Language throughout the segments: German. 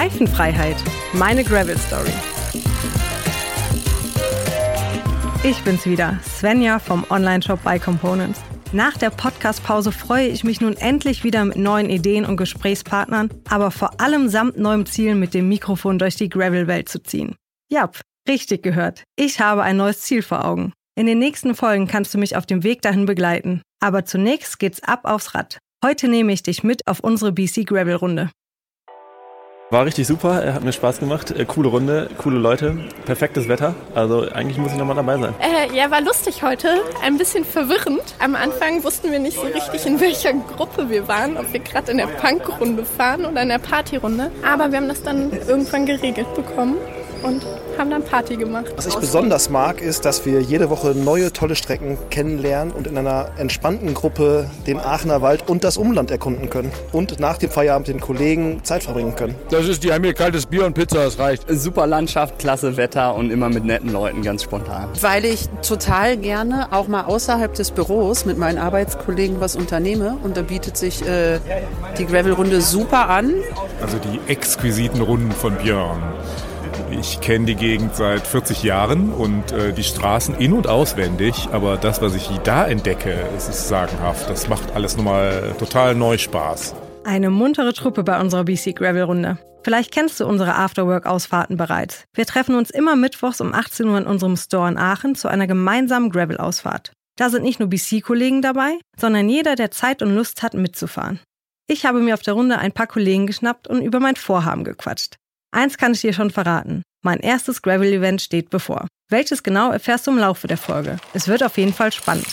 Reifenfreiheit. Meine Gravel Story. Ich bin's wieder, Svenja vom Online-Shop By Components. Nach der Podcast-Pause freue ich mich nun endlich wieder mit neuen Ideen und Gesprächspartnern, aber vor allem samt neuem Ziel mit dem Mikrofon durch die Gravel-Welt zu ziehen. Ja, richtig gehört. Ich habe ein neues Ziel vor Augen. In den nächsten Folgen kannst du mich auf dem Weg dahin begleiten. Aber zunächst geht's ab aufs Rad. Heute nehme ich dich mit auf unsere BC Gravel Runde. War richtig super, hat mir Spaß gemacht. Äh, coole Runde, coole Leute, perfektes Wetter. Also eigentlich muss ich nochmal dabei sein. Äh, ja, war lustig heute. Ein bisschen verwirrend. Am Anfang wussten wir nicht so richtig, in welcher Gruppe wir waren. Ob wir gerade in der Punkrunde fahren oder in der Partyrunde. Aber wir haben das dann irgendwann geregelt bekommen und haben dann Party gemacht. Was ich besonders mag, ist, dass wir jede Woche neue tolle Strecken kennenlernen und in einer entspannten Gruppe den Aachener Wald und das Umland erkunden können und nach dem Feierabend den Kollegen Zeit verbringen können. Das ist, die haben hier kaltes Bier und Pizza, das reicht. Super Landschaft, klasse Wetter und immer mit netten Leuten, ganz spontan. Weil ich total gerne auch mal außerhalb des Büros mit meinen Arbeitskollegen was unternehme und da bietet sich äh, die Gravel-Runde super an. Also die exquisiten Runden von Björn. Ich kenne die Gegend seit 40 Jahren und äh, die Straßen in- und auswendig, aber das, was ich da entdecke, das ist sagenhaft. Das macht alles nochmal total neu Spaß. Eine muntere Truppe bei unserer BC Gravel Runde. Vielleicht kennst du unsere Afterwork-Ausfahrten bereits. Wir treffen uns immer mittwochs um 18 Uhr in unserem Store in Aachen zu einer gemeinsamen Gravel-Ausfahrt. Da sind nicht nur BC-Kollegen dabei, sondern jeder, der Zeit und Lust hat, mitzufahren. Ich habe mir auf der Runde ein paar Kollegen geschnappt und über mein Vorhaben gequatscht. Eins kann ich dir schon verraten. Mein erstes Gravel-Event steht bevor. Welches genau erfährst du im Laufe der Folge. Es wird auf jeden Fall spannend.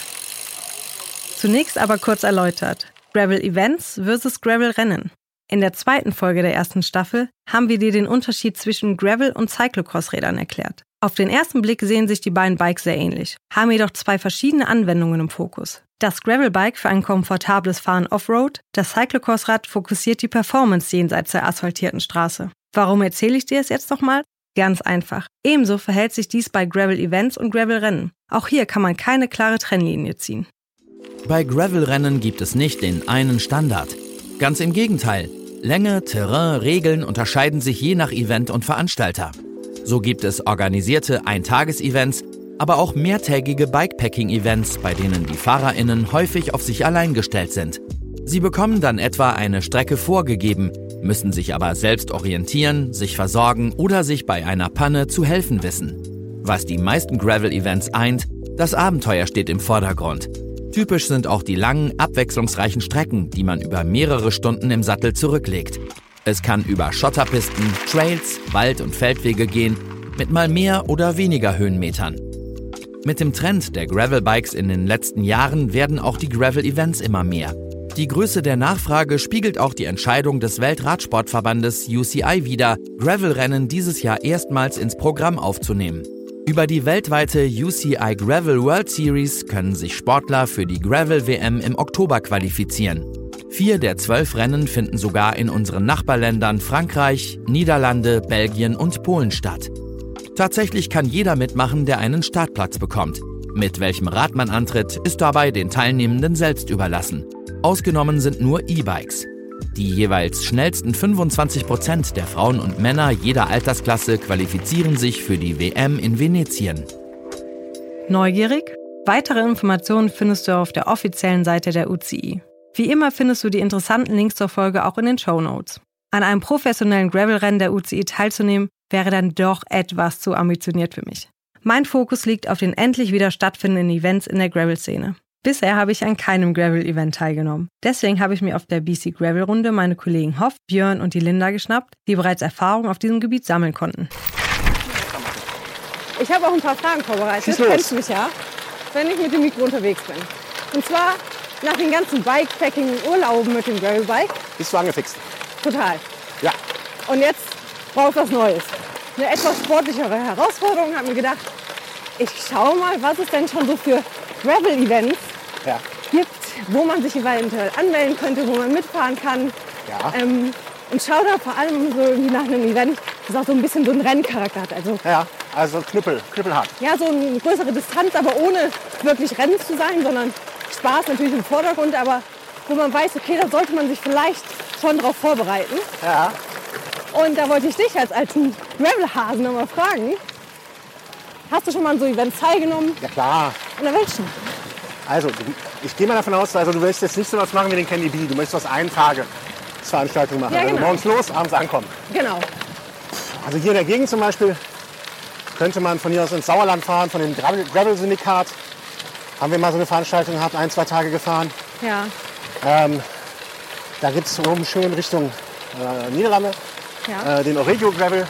Zunächst aber kurz erläutert. Gravel-Events versus Gravel-Rennen. In der zweiten Folge der ersten Staffel haben wir dir den Unterschied zwischen Gravel- und Cyclocross-Rädern erklärt. Auf den ersten Blick sehen sich die beiden Bikes sehr ähnlich, haben jedoch zwei verschiedene Anwendungen im Fokus. Das Gravel-Bike für ein komfortables Fahren Offroad, das Cyclocross-Rad fokussiert die Performance jenseits der asphaltierten Straße. Warum erzähle ich dir es jetzt nochmal? Ganz einfach. Ebenso verhält sich dies bei Gravel-Events und Gravel-Rennen. Auch hier kann man keine klare Trennlinie ziehen. Bei Gravel-Rennen gibt es nicht den einen Standard. Ganz im Gegenteil. Länge, Terrain, Regeln unterscheiden sich je nach Event und Veranstalter. So gibt es organisierte Eintages-Events, aber auch mehrtägige Bikepacking-Events, bei denen die FahrerInnen häufig auf sich allein gestellt sind. Sie bekommen dann etwa eine Strecke vorgegeben, müssen sich aber selbst orientieren, sich versorgen oder sich bei einer Panne zu helfen wissen. Was die meisten Gravel-Events eint, das Abenteuer steht im Vordergrund. Typisch sind auch die langen, abwechslungsreichen Strecken, die man über mehrere Stunden im Sattel zurücklegt. Es kann über Schotterpisten, Trails, Wald- und Feldwege gehen, mit mal mehr oder weniger Höhenmetern. Mit dem Trend der Gravel-Bikes in den letzten Jahren werden auch die Gravel-Events immer mehr. Die Größe der Nachfrage spiegelt auch die Entscheidung des Weltradsportverbandes UCI wider, Gravel-Rennen dieses Jahr erstmals ins Programm aufzunehmen. Über die weltweite UCI Gravel World Series können sich Sportler für die Gravel WM im Oktober qualifizieren. Vier der zwölf Rennen finden sogar in unseren Nachbarländern Frankreich, Niederlande, Belgien und Polen statt. Tatsächlich kann jeder mitmachen, der einen Startplatz bekommt. Mit welchem Rad man antritt, ist dabei den Teilnehmenden selbst überlassen. Ausgenommen sind nur E-Bikes. Die jeweils schnellsten 25 Prozent der Frauen und Männer jeder Altersklasse qualifizieren sich für die WM in Venetien. Neugierig? Weitere Informationen findest du auf der offiziellen Seite der UCI. Wie immer findest du die interessanten Links zur Folge auch in den Show Notes. An einem professionellen Gravel-Rennen der UCI teilzunehmen, wäre dann doch etwas zu ambitioniert für mich. Mein Fokus liegt auf den endlich wieder stattfindenden Events in der Gravel-Szene. Bisher habe ich an keinem Gravel-Event teilgenommen. Deswegen habe ich mir auf der BC Gravel-Runde meine Kollegen Hoff, Björn und die Linda geschnappt, die bereits Erfahrung auf diesem Gebiet sammeln konnten. Ich habe auch ein paar Fragen vorbereitet. Du kennst mich ja, wenn ich mit dem Mikro unterwegs bin. Und zwar nach den ganzen Bikepacking-Urlauben mit dem Gravelbike. Bist du angefixt? Total. Ja. Und jetzt brauche ich was Neues. Eine etwas sportlichere Herausforderung. Habe mir gedacht, ich schaue mal, was es denn schon so für Gravel-Events Ja. gibt, wo man sich eventuell anmelden könnte, wo man mitfahren kann. Ja. Ähm, und da vor allem so irgendwie nach einem Event, das auch so ein bisschen so einen Renncharakter hat. Also Ja, also Knüppel, knüppelhart. ja, so eine größere Distanz, aber ohne wirklich Rennen zu sein, sondern Spaß natürlich im Vordergrund, aber wo man weiß, okay, da sollte man sich vielleicht schon drauf vorbereiten. Ja. Und da wollte ich dich als alten Gravel-Hasen nochmal fragen. Hast du schon mal an so Events teilgenommen? Ja klar. Oder welchen? Also, ich gehe mal davon aus, also du willst jetzt nicht so was machen wie den Candy Bee. Du möchtest was einen Tagesveranstaltung machen. Ja, also genau. morgens los, abends ankommen. Genau. Also hier in der Gegend zum Beispiel könnte man von hier aus ins Sauerland fahren, von dem Gravel- Gravel-Syndikat. Haben wir mal so eine Veranstaltung gehabt, ein, zwei Tage gefahren. Ja. Ähm, da gibt es oben schön Richtung äh, Niederlande Ja. äh, den Oregio Gravel.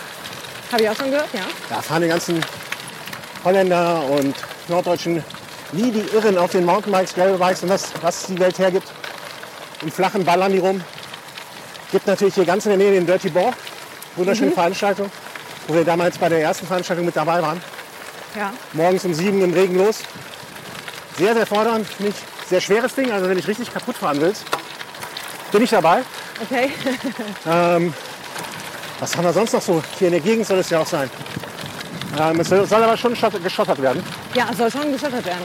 Habe ich auch schon gehört, ja. Da fahren die ganzen Holländer und Norddeutschen wie die Irren auf den Mountainbikes, Gravelbikes und das, was die Welt hergibt. In flachen ballern die rum. Gibt natürlich hier ganz in der Nähe den Dirty Ball. Wunderschöne Mhm. Veranstaltung, wo wir damals bei der ersten Veranstaltung mit dabei waren. Ja. Morgens um sieben im Regen los. Sehr, sehr fordernd, ich. Sehr schweres Ding, also wenn du dich richtig kaputt fahren willst, bin ich dabei. Okay. Ähm, was haben wir sonst noch so? Hier in der Gegend soll es ja auch sein. Ähm, es soll aber schon schott- geschottert werden. ja, soll schon geschottert werden.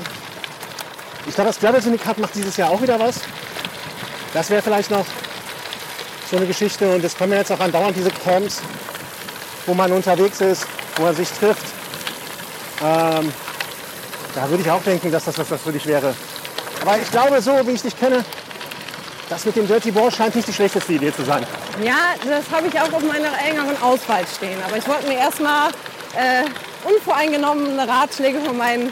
Ich glaube, das Gravel-Syndikat macht dieses Jahr auch wieder was. Das wäre vielleicht noch so eine Geschichte. Und es kommen ja jetzt auch andauernd diese Camps, wo man unterwegs ist, wo man sich trifft. Ähm, da würde ich auch denken, dass das was für dich wäre. Aber ich glaube, so wie ich dich kenne, das mit dem Dirty Ball scheint nicht die schlechteste Idee zu sein. Ja, das habe ich auch auf meiner engeren Auswahl stehen. Aber ich wollte mir erstmal äh, unvoreingenommene Ratschläge von meinen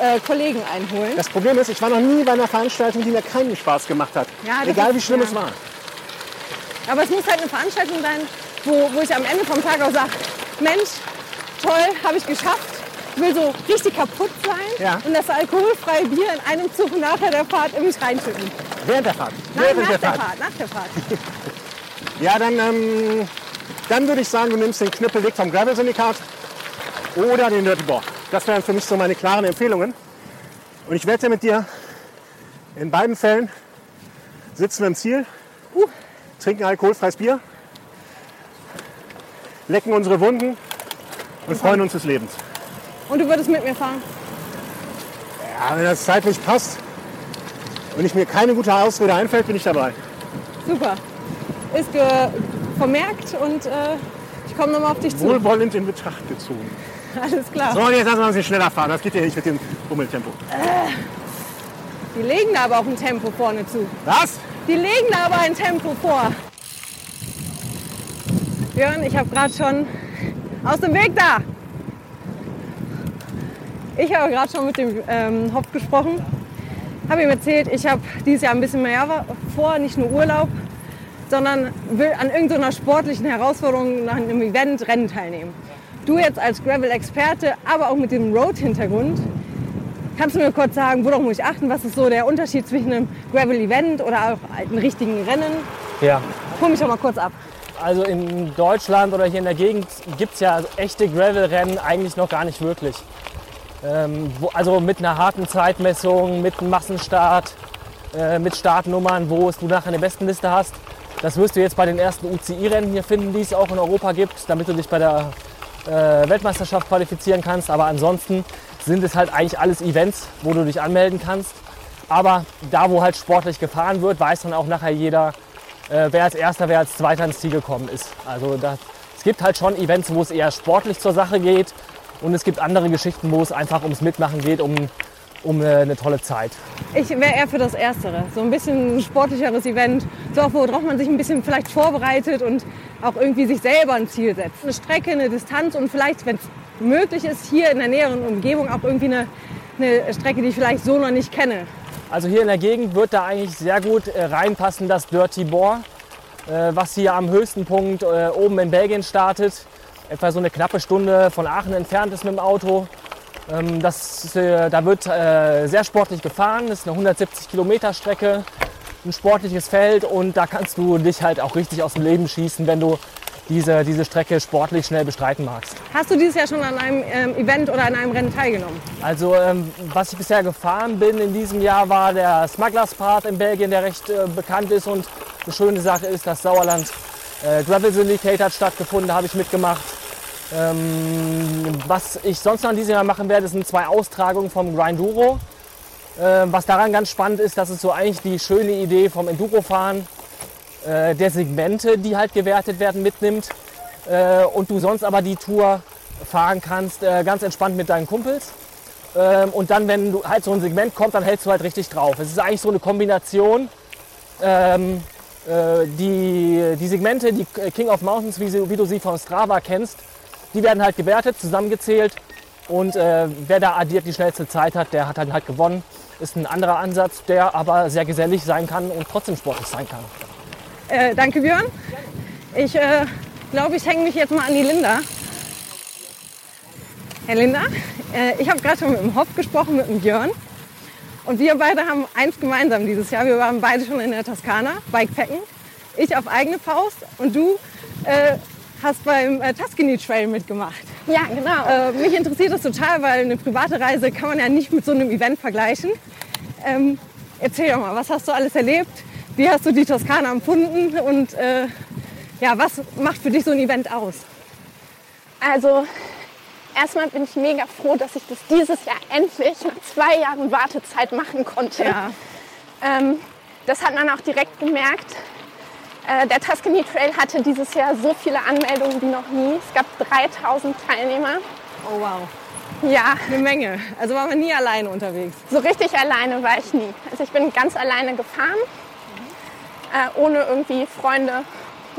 äh, Kollegen einholen. Das Problem ist, ich war noch nie bei einer Veranstaltung, die mir keinen Spaß gemacht hat. Ja, Egal wie schlimm ja. es war. Aber es muss halt eine Veranstaltung sein, wo, wo ich am Ende vom Tag auch sage, Mensch, toll, habe ich geschafft. Ich will so richtig kaputt sein Ja. und das alkoholfreie Bier in einem Zug nachher der Fahrt in mich reinschütten. Während der Fahrt. Nein, Während nach der der Fahrt. Fahrt, nach der Fahrt. Ja, dann, ähm, dann würde ich sagen, du nimmst den Knüppelweg vom Gravel-Syndikat oder den Dirty. Das wären für mich so meine klaren Empfehlungen. Und ich wette mit dir, in beiden Fällen sitzen wir im Ziel, trinken alkoholfreies Bier, lecken unsere Wunden und freuen uns des Lebens. Und du würdest mit mir fahren? Ja, wenn das zeitlich passt und ich mir keine gute Ausrede einfällt, bin ich dabei. Super. Ist vermerkt und äh, ich komme nochmal auf dich zu. Wohlwollend in Betracht gezogen. Alles klar. So, jetzt lassen wir uns hier schneller fahren. Das geht ja nicht mit dem Rummeltempo. Die legen da aber auch ein Tempo vorne zu. Was? Die legen da aber ein Tempo vor. Björn, ich habe gerade schon aus dem Weg da. Ich habe gerade schon mit dem ähm, Hopf gesprochen. Habe ihm erzählt, ich habe dieses Jahr ein bisschen mehr vor, nicht nur Urlaub, sondern will an irgendeiner sportlichen Herausforderung nach einem Event Rennen teilnehmen. Du jetzt als Gravel-Experte, aber auch mit dem Road-Hintergrund, kannst du mir kurz sagen, worauf muss ich achten? Was ist so der Unterschied zwischen einem Gravel-Event oder auch einem richtigen Rennen? Ja, Hol mich doch mal kurz ab. also in Deutschland oder hier in der Gegend gibt es ja echte Gravel-Rennen eigentlich noch gar nicht wirklich. Ähm, wo, also mit einer harten Zeitmessung, mit einem Massenstart, äh, mit Startnummern, wo es du nachher eine Bestenliste hast. Das wirst du jetzt bei den ersten UCI-Rennen hier finden, die es auch in Europa gibt, damit du dich bei der äh, Weltmeisterschaft qualifizieren kannst. Aber ansonsten sind es halt eigentlich alles Events, wo du dich anmelden kannst. Aber da, wo halt sportlich gefahren wird, weiß dann auch nachher jeder, äh, wer als Erster, wer als Zweiter ins Ziel gekommen ist. Also da, es gibt halt schon Events, wo es eher sportlich zur Sache geht. Und es gibt andere Geschichten, wo es einfach ums Mitmachen geht, um, um äh, eine tolle Zeit. Ich wäre eher für das Erstere. So ein bisschen sportlicheres Event, so auch worauf man sich ein bisschen vielleicht vorbereitet und auch irgendwie sich selber ein Ziel setzt. Eine Strecke, eine Distanz und vielleicht, wenn es möglich ist, hier in der näheren Umgebung auch irgendwie eine, eine Strecke, die ich vielleicht so noch nicht kenne. Also hier in der Gegend wird da eigentlich sehr gut äh, reinpassen das Dirty Boar, äh, was hier am höchsten Punkt oben in Belgien startet. Etwa so eine knappe Stunde von Aachen entfernt ist mit dem Auto. Ähm, das, äh, da wird äh, sehr sportlich gefahren. Das ist eine 170 Kilometer Strecke, ein sportliches Feld und da kannst du dich halt auch richtig aus dem Leben schießen, wenn du diese, diese Strecke sportlich schnell bestreiten magst. Hast du dieses Jahr schon an einem ähm, Event oder an einem Rennen teilgenommen? Also ähm, was ich bisher gefahren bin in diesem Jahr war der Smugglers Path in Belgien, der recht äh, bekannt ist und eine schöne Sache ist, das Sauerland äh, Gravel Syndicate hat stattgefunden, da habe ich mitgemacht. Ähm, was ich sonst noch in diesem Jahr machen werde, sind zwei Austragungen vom Grinduro. Äh, was daran ganz spannend ist, dass es so eigentlich die schöne Idee vom Endurofahren äh, der Segmente, die halt gewertet werden, mitnimmt. äh, und du sonst aber die Tour fahren kannst, äh, ganz entspannt mit deinen Kumpels. Ähm, und dann, wenn du halt so ein Segment kommt, dann hältst du halt richtig drauf. Es ist eigentlich so eine Kombination. Ähm, äh, die, die Segmente, die King of Mountains, wie, sie, wie, du sie von Strava kennst, die werden halt gewertet, zusammengezählt. Und äh, wer da addiert die schnellste Zeit hat, der hat dann halt gewonnen. Ist ein anderer Ansatz, der aber sehr gesellig sein kann und trotzdem sportlich sein kann. Äh, danke, Björn. Ich äh, glaube, ich hänge mich jetzt mal an die Linda. Herr Linda, äh, ich habe gerade schon mit dem Hoff gesprochen, mit dem Björn. Und wir beide haben eins gemeinsam dieses Jahr. Wir waren beide schon in der Toskana, Bikepacken. Ich auf eigene Faust und du äh, hast beim äh, Tuscany Trail mitgemacht. Ja, genau. Äh, mich interessiert das total, weil eine private Reise kann man ja nicht mit so einem Event vergleichen. Ähm, erzähl doch mal, was hast du alles erlebt? Wie hast du die Toskana empfunden? Und äh, ja, was macht für dich so ein Event aus? Also erstmal bin ich mega froh, dass ich das dieses Jahr endlich nach zwei Jahren Wartezeit machen konnte. Ja. Ähm, das hat man auch direkt gemerkt. Äh, der Tuscany Trail hatte dieses Jahr so viele Anmeldungen wie noch nie. Es gab 3000 Teilnehmer. Oh wow. Ja. Eine Menge. Also war man nie alleine unterwegs. So richtig alleine war ich nie. Also ich bin ganz alleine gefahren, äh, ohne irgendwie Freunde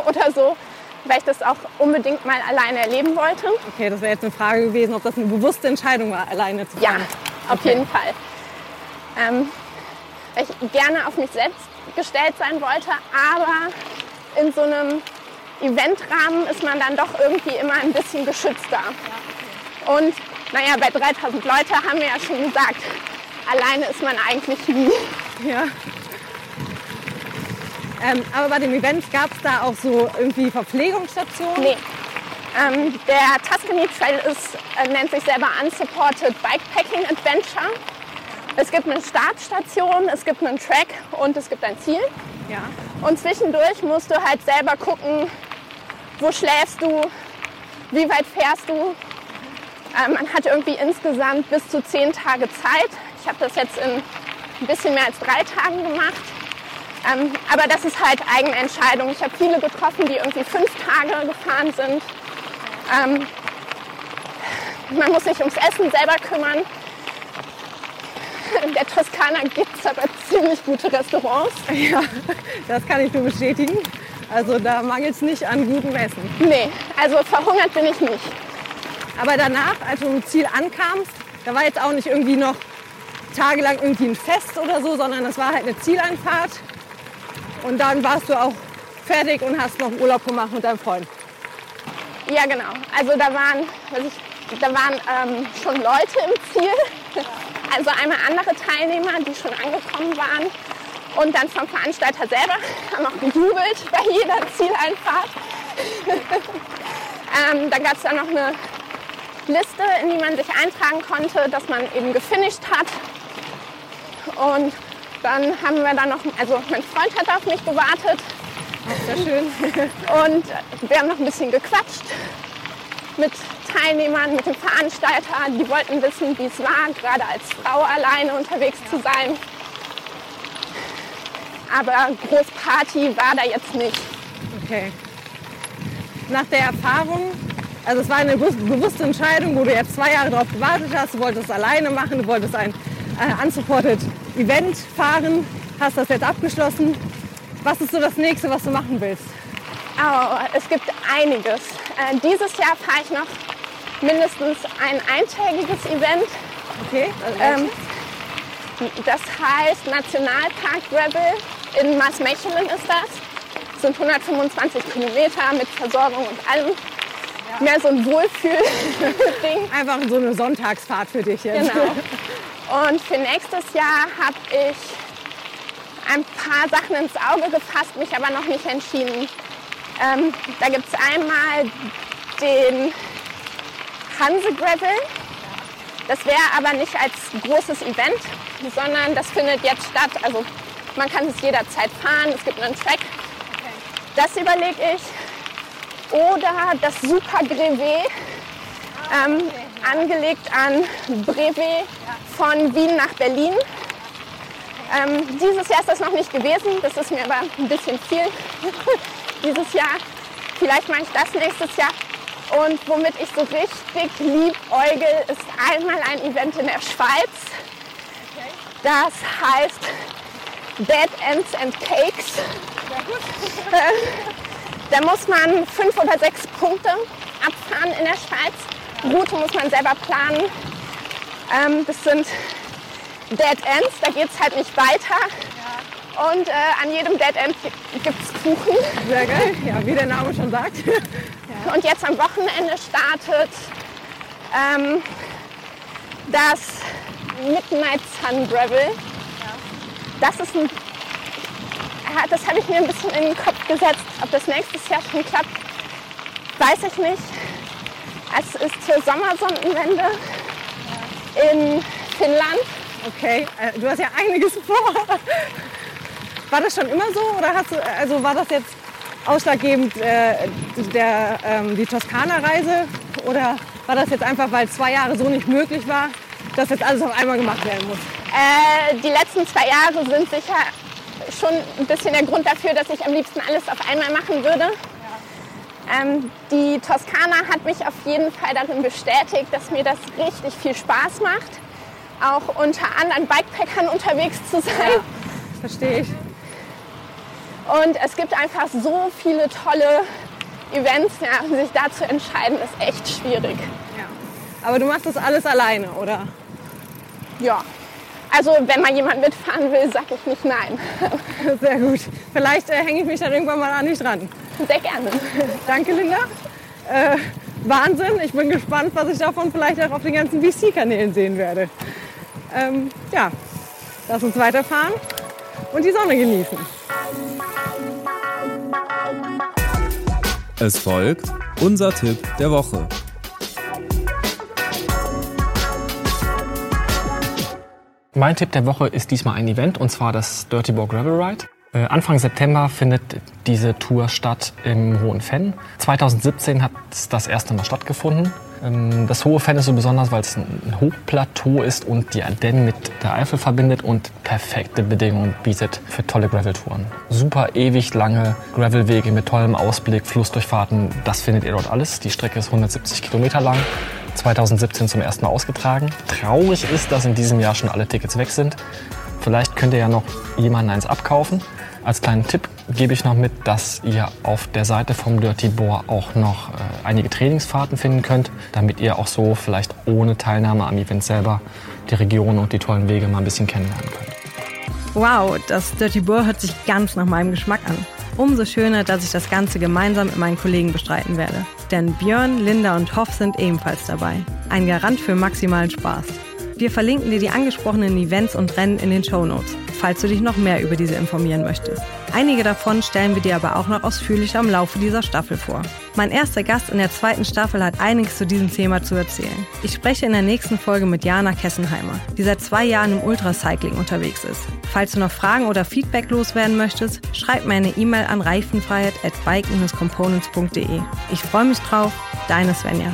oder so, weil ich das auch unbedingt mal alleine erleben wollte. Okay, das wäre jetzt eine Frage gewesen, ob das eine bewusste Entscheidung war, alleine zu fahren. Ja, auf okay. jeden Fall. Ähm, weil ich gerne auf mich selbst gestellt sein wollte, aber in so einem Eventrahmen ist man dann doch irgendwie immer ein bisschen geschützter. Und naja, bei 3000 Leute haben wir ja schon gesagt, alleine ist man eigentlich nie. Ja. Ähm, aber bei dem Event gab es da auch so irgendwie Verpflegungsstationen? Nee. Ähm, der Tuscany Trail ist, äh, nennt sich selber Unsupported Bikepacking Adventure. Es gibt eine Startstation, es gibt einen Track und es gibt ein Ziel. Ja. Und zwischendurch musst du halt selber gucken, wo schläfst du, wie weit fährst du. Ähm, man hat irgendwie insgesamt bis zu zehn Tage Zeit. Ich habe das jetzt in ein bisschen mehr als drei Tagen gemacht. Ähm, aber das ist halt eigene Entscheidung. Ich habe viele getroffen, die irgendwie fünf Tage gefahren sind. Ähm, man muss sich ums Essen selber kümmern. In der Toskana gibt es aber ziemlich gute Restaurants. Ja, das kann ich nur bestätigen. Also da mangelt es nicht an gutem Essen. Nee, also verhungert bin ich nicht. Aber danach, als du im Ziel ankamst, da war jetzt auch nicht irgendwie noch tagelang irgendwie ein Fest oder so, sondern das war halt eine Zieleinfahrt. Und dann warst du auch fertig und hast noch Urlaub gemacht mit deinem Freund. Ja, genau. Also da waren, ich, da waren ähm, schon Leute im Ziel. Also einmal andere Teilnehmer, die schon angekommen waren. Und dann vom Veranstalter selber haben auch gejubelt bei jeder Zieleinfahrt. ähm, da gab es dann noch eine Liste, in die man sich eintragen konnte, dass man eben gefinisht hat. Und dann haben wir dann noch, also mein Freund hat auf mich gewartet. Auch sehr schön. Und wir haben noch ein bisschen gequatscht mit Teilnehmern, mit dem Veranstalter. Die wollten wissen, wie es war, gerade als Frau alleine unterwegs zu sein. Aber Großparty war da jetzt nicht. Okay. Nach der Erfahrung, also es war eine bewusste Entscheidung, wo du jetzt zwei Jahre darauf gewartet hast, du wolltest es alleine machen, du wolltest ein äh, unsupported Event fahren, hast das jetzt abgeschlossen. Was ist so das nächste, was du machen willst? Oh, es gibt einiges. Äh, dieses Jahr fahre ich noch mindestens ein eintägiges Event. Okay. Also ähm, das heißt Nationalpark Rebel in Maasmechelen ist das. das. sind 125 Kilometer mit Versorgung und allem. Ja. Mehr so ein Wohlfühl-Ding. Einfach so eine Sonntagsfahrt für dich jetzt. Genau. Und für nächstes Jahr habe ich ein paar Sachen ins Auge gefasst, mich aber noch nicht entschieden. Ähm, da gibt es einmal den Hanse Gravel. Das wäre aber nicht als großes Event, sondern das findet jetzt statt. Also man kann es jederzeit fahren, es gibt einen Track. Das überlege ich. Oder das Super Grevé, ähm, angelegt an Brevet von Wien nach Berlin. Ähm, dieses Jahr ist das noch nicht gewesen, das ist mir aber ein bisschen viel dieses Jahr. Vielleicht mache ich das nächstes Jahr. Und womit ich so richtig liebäugel, ist einmal ein Event in der Schweiz. Das heißt Dead Ends and Cakes. Da muss man fünf oder sechs Punkte abfahren in der Schweiz. Route muss man selber planen. Ähm, das sind Dead Ends, da geht es halt nicht weiter. Und äh, an jedem Dead End gibt es Kuchen. Sehr geil, ja, wie der Name schon sagt. Und jetzt am Wochenende startet ähm, das Midnight Sun Gravel. Das ist ein, ja, das habe ich mir ein bisschen in den Kopf gesetzt. Ob das nächstes Jahr schon klappt, weiß ich nicht. Es ist zur Sommersonnenwende in Finnland. Okay, äh, du hast ja einiges vor. War das schon immer so oder hast du, also war das jetzt ausschlaggebend äh, der, ähm, die Toskana-Reise oder war das jetzt einfach, weil zwei Jahre so nicht möglich war, dass jetzt alles auf einmal gemacht werden muss? Äh, die letzten zwei Jahre sind sicher schon ein bisschen der Grund dafür, dass ich am liebsten alles auf einmal machen würde. Ähm, die Toskana hat mich auf jeden Fall darin bestätigt, dass mir das richtig viel Spaß macht, auch unter anderen Bikepackern unterwegs zu sein. Ja, verstehe ich. Und es gibt einfach so viele tolle Events, ja, sich da zu entscheiden, ist echt schwierig. Ja. Aber du machst das alles alleine, oder? Ja. Also wenn mal jemand mitfahren will, sag ich nicht nein. Sehr gut. Vielleicht äh, hänge ich mich dann irgendwann mal an dich dran. Sehr gerne. Danke, Linda. Äh, Wahnsinn. Ich bin gespannt, was ich davon vielleicht auch auf den ganzen VC-Kanälen sehen werde. Ähm, ja, lass uns weiterfahren und die Sonne genießen. Es folgt unser Tipp der Woche. Mein Tipp der Woche ist diesmal ein Event und zwar das Dirty Boar Gravel Ride. Äh, Anfang September findet diese Tour statt im Hohen Fenn. 2017 hat es das erste Mal stattgefunden. Ähm, Das Hohe Fenn ist so besonders, weil es ein Hochplateau ist und die Ardennen mit der Eifel verbindet und perfekte Bedingungen bietet für tolle Graveltouren. Super ewig lange Gravelwege mit tollem Ausblick, Flussdurchfahrten, das findet ihr dort alles. Die Strecke ist 170 Kilometer lang. 2017 zum ersten Mal ausgetragen. Traurig ist, dass in diesem Jahr schon alle Tickets weg sind. Vielleicht könnt ihr ja noch jemanden eins abkaufen. Als kleinen Tipp gebe ich noch mit, dass ihr auf der Seite vom Dirty Boar auch noch äh, einige Trainingsfahrten finden könnt, damit ihr auch so vielleicht ohne Teilnahme am Event selber die Region und die tollen Wege mal ein bisschen kennenlernen könnt. Wow, das Dirty Boar hört sich ganz nach meinem Geschmack an. Umso schöner, dass ich das Ganze gemeinsam mit meinen Kollegen bestreiten werde. Denn Björn, Linda und Hoff sind ebenfalls dabei. Ein Garant für maximalen Spaß. Wir verlinken dir die angesprochenen Events und Rennen in den Shownotes, falls du dich noch mehr über diese informieren möchtest. Einige davon stellen wir dir aber auch noch ausführlicher im Laufe dieser Staffel vor. Mein erster Gast in der zweiten Staffel hat einiges zu diesem Thema zu erzählen. Ich spreche in der nächsten Folge mit Jana Kessenheimer, die seit zwei Jahren im Ultracycling unterwegs ist. Falls du noch Fragen oder Feedback loswerden möchtest, schreib mir eine E-Mail an reifenfreiheit at bike-components.de. Ich freue mich drauf, deine Svenja.